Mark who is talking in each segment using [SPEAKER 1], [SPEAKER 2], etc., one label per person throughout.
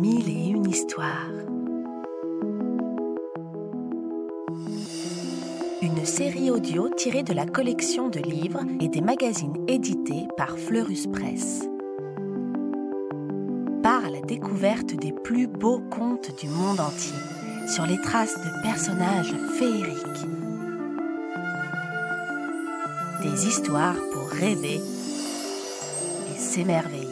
[SPEAKER 1] Mille et une histoires. Une série audio tirée de la collection de livres et des magazines édités par Fleurus Press. Part à la découverte des plus beaux contes du monde entier, sur les traces de personnages féeriques. Des histoires pour rêver et s'émerveiller.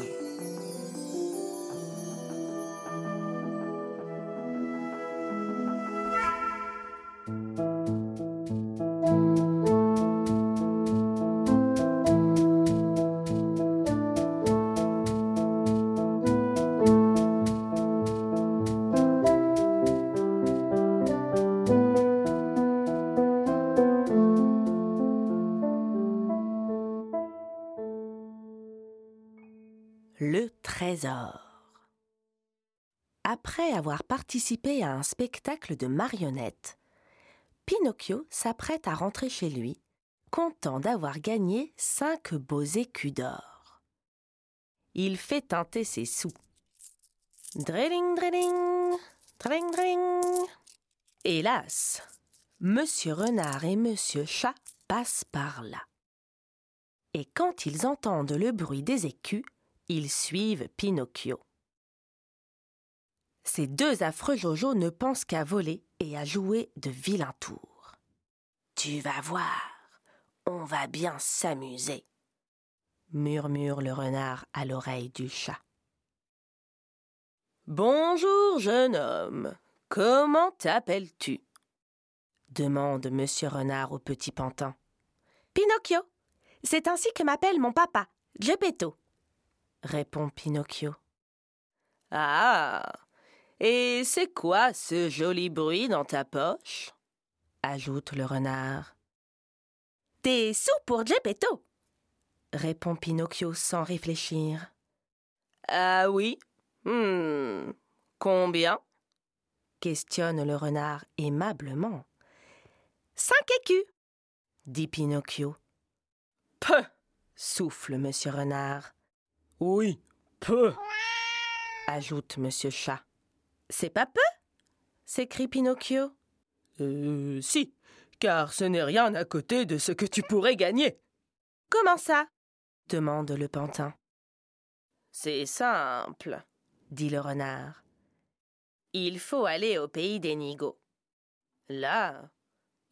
[SPEAKER 1] Après avoir participé à un spectacle de marionnettes, Pinocchio s'apprête à rentrer chez lui, content d'avoir gagné cinq beaux écus d'or. Il fait teinter ses sous. Drilling, drilling, drilling, drilling. Hélas, Monsieur Renard et Monsieur Chat passent par là. Et quand ils entendent le bruit des écus, ils suivent Pinocchio. Ces deux affreux Jojo ne pensent qu'à voler et à jouer de vilains tours. Tu vas voir, on va bien s'amuser, murmure le renard à l'oreille du chat. Bonjour, jeune homme. Comment t'appelles-tu? demande Monsieur Renard au petit pantin. Pinocchio. C'est ainsi que m'appelle mon papa, Geppetto répond Pinocchio. Ah Et c'est quoi ce joli bruit dans ta poche? ajoute le renard. Des sous pour Geppetto répond Pinocchio sans réfléchir. Ah oui hmm. Combien? questionne le renard aimablement. Cinq écus dit Pinocchio. Peu souffle Monsieur Renard. Oui, peu, ajoute Monsieur Chat. C'est pas peu? s'écrie Pinocchio. Euh, si, car ce n'est rien à côté de ce que tu pourrais gagner. Comment ça? demande le pantin. C'est simple, dit le renard. Il faut aller au pays des Nigauds. Là,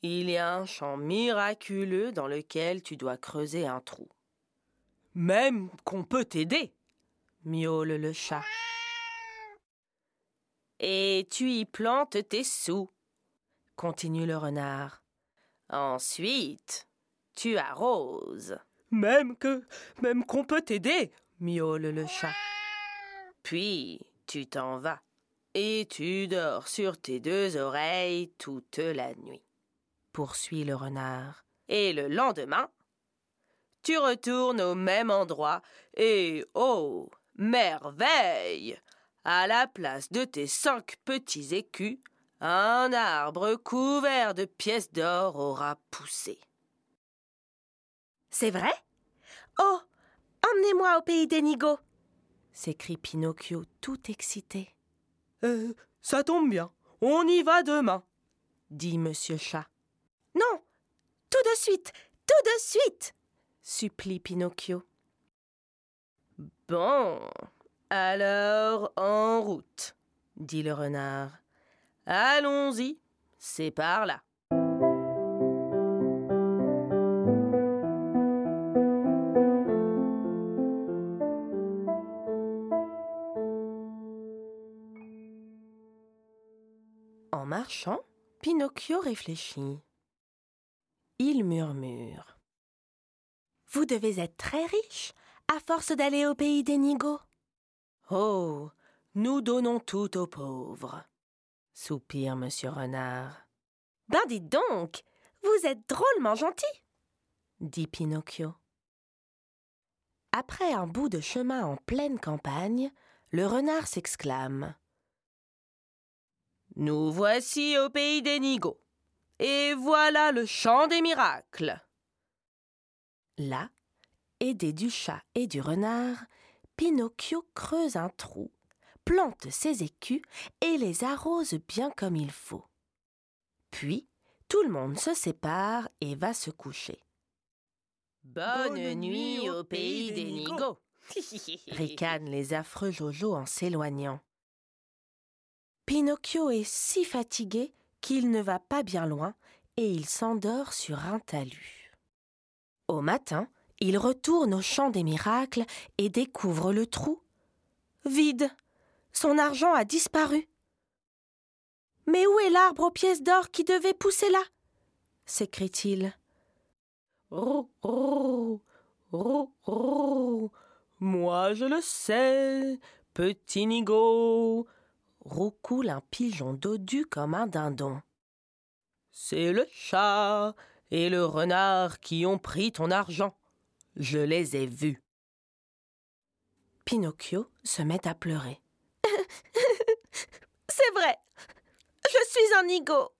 [SPEAKER 1] il y a un champ miraculeux dans lequel tu dois creuser un trou. Même qu'on peut t'aider, miaule le chat. Et tu y plantes tes sous, continue le renard. Ensuite, tu arroses. Même que, même qu'on peut t'aider, miaule le chat. Puis, tu t'en vas, et tu dors sur tes deux oreilles toute la nuit, poursuit le renard. Et le lendemain, tu retournes au même endroit et, oh, merveille À la place de tes cinq petits écus, un arbre couvert de pièces d'or aura poussé. C'est vrai? Oh Emmenez-moi au pays des Nigauds s'écrie Pinocchio tout excité. Euh, ça tombe bien, on y va demain, dit Monsieur Chat. Non Tout de suite Tout de suite supplie Pinocchio. Bon, alors en route, dit le renard. Allons-y, c'est par là. En marchant, Pinocchio réfléchit. Il murmure. Vous devez être très riche à force d'aller au pays des Nigauds. Oh, nous donnons tout aux pauvres, soupire Monsieur Renard. Ben dites donc, vous êtes drôlement gentil, dit Pinocchio. Après un bout de chemin en pleine campagne, le renard s'exclame. Nous voici au pays des Nigauds, et voilà le champ des miracles. Là, aidé du chat et du renard, Pinocchio creuse un trou, plante ses écus et les arrose bien comme il faut. Puis, tout le monde se sépare et va se coucher.
[SPEAKER 2] Bonne, nuit au pays des nigauds
[SPEAKER 1] ricanent les affreux Jojo en s'éloignant. Pinocchio est si fatigué qu'il ne va pas bien loin et il s'endort sur un talus. Au matin, il retourne au champ des miracles et découvre le trou. Vide. Son argent a disparu. Mais où est l'arbre aux pièces d'or qui devait pousser là? s'écrie-t-il.
[SPEAKER 2] Oh, oh, oh, Moi je le sais, petit nigo,
[SPEAKER 1] roucoule un pigeon dodu comme un dindon.
[SPEAKER 2] C'est le chat et le renard qui ont pris ton argent. Je les ai vus.
[SPEAKER 1] Pinocchio se met à pleurer.
[SPEAKER 3] C'est vrai. Je suis un nigo.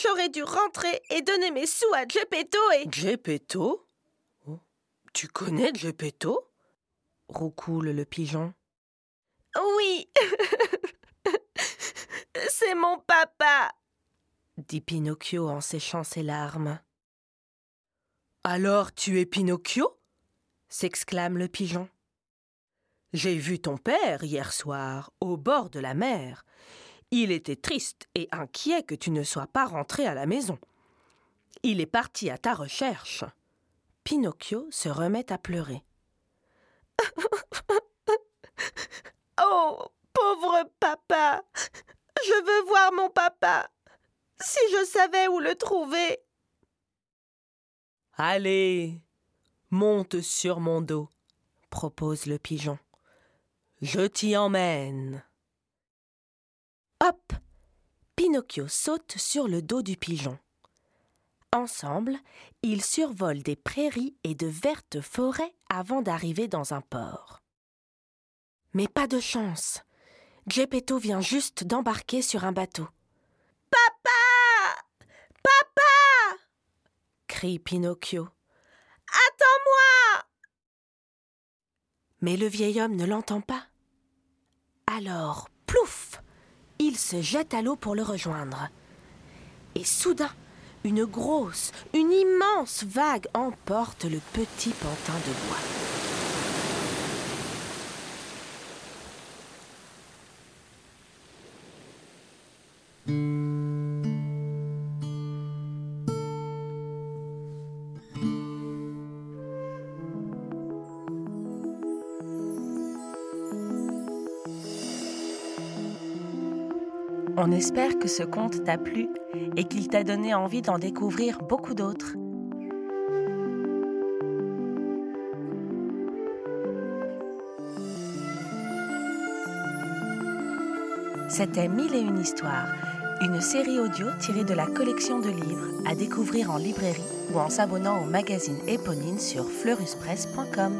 [SPEAKER 3] J'aurais dû rentrer et donner mes sous à Geppetto et.
[SPEAKER 2] Geppetto? Oh, Tu connais Geppetto?
[SPEAKER 1] roucoule le pigeon.
[SPEAKER 3] Oui C'est mon papa
[SPEAKER 1] dit Pinocchio en séchant ses larmes.
[SPEAKER 2] Alors tu es Pinocchio?
[SPEAKER 1] s'exclame le pigeon.
[SPEAKER 2] J'ai vu ton père hier soir, au bord de la mer. Il était triste et inquiet que tu ne sois pas rentré à la maison. Il est parti à ta recherche.
[SPEAKER 1] Pinocchio se remet à pleurer.
[SPEAKER 3] oh, pauvre papa. Je veux voir mon papa. Si je savais où le trouver.
[SPEAKER 2] Allez, monte sur mon dos, propose le pigeon. Je t'y emmène.
[SPEAKER 1] Hop Pinocchio saute sur le dos du pigeon. Ensemble, ils survolent des prairies et de vertes forêts avant d'arriver dans un port. Mais pas de chance. Geppetto vient juste d'embarquer sur un bateau.
[SPEAKER 3] Papa Papa
[SPEAKER 1] crie Pinocchio.
[SPEAKER 3] Attends-moi
[SPEAKER 1] Mais le vieil homme ne l'entend pas. Alors, plouf Il se jette à l'eau pour le rejoindre. Et soudain, une grosse, une immense vague emporte le petit pantin de bois. On espère que ce conte t'a plu et qu'il t'a donné envie d'en découvrir beaucoup d'autres. C'était Mille et une histoires, une série audio tirée de la collection de livres à découvrir en librairie ou en s'abonnant au magazine Éponine sur fleuruspresse.com.